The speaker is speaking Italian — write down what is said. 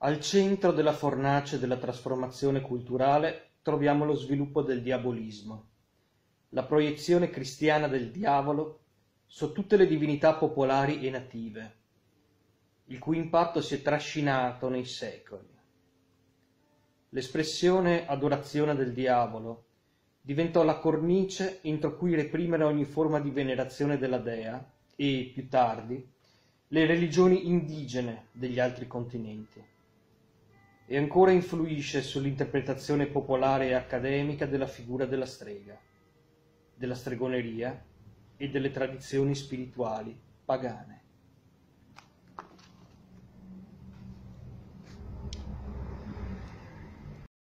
Al centro della fornace della trasformazione culturale troviamo lo sviluppo del diabolismo, la proiezione cristiana del diavolo su tutte le divinità popolari e native, il cui impatto si è trascinato nei secoli. L'espressione adorazione del diavolo diventò la cornice entro cui reprimere ogni forma di venerazione della dea e, più tardi, le religioni indigene degli altri continenti e ancora influisce sull'interpretazione popolare e accademica della figura della strega, della stregoneria e delle tradizioni spirituali pagane.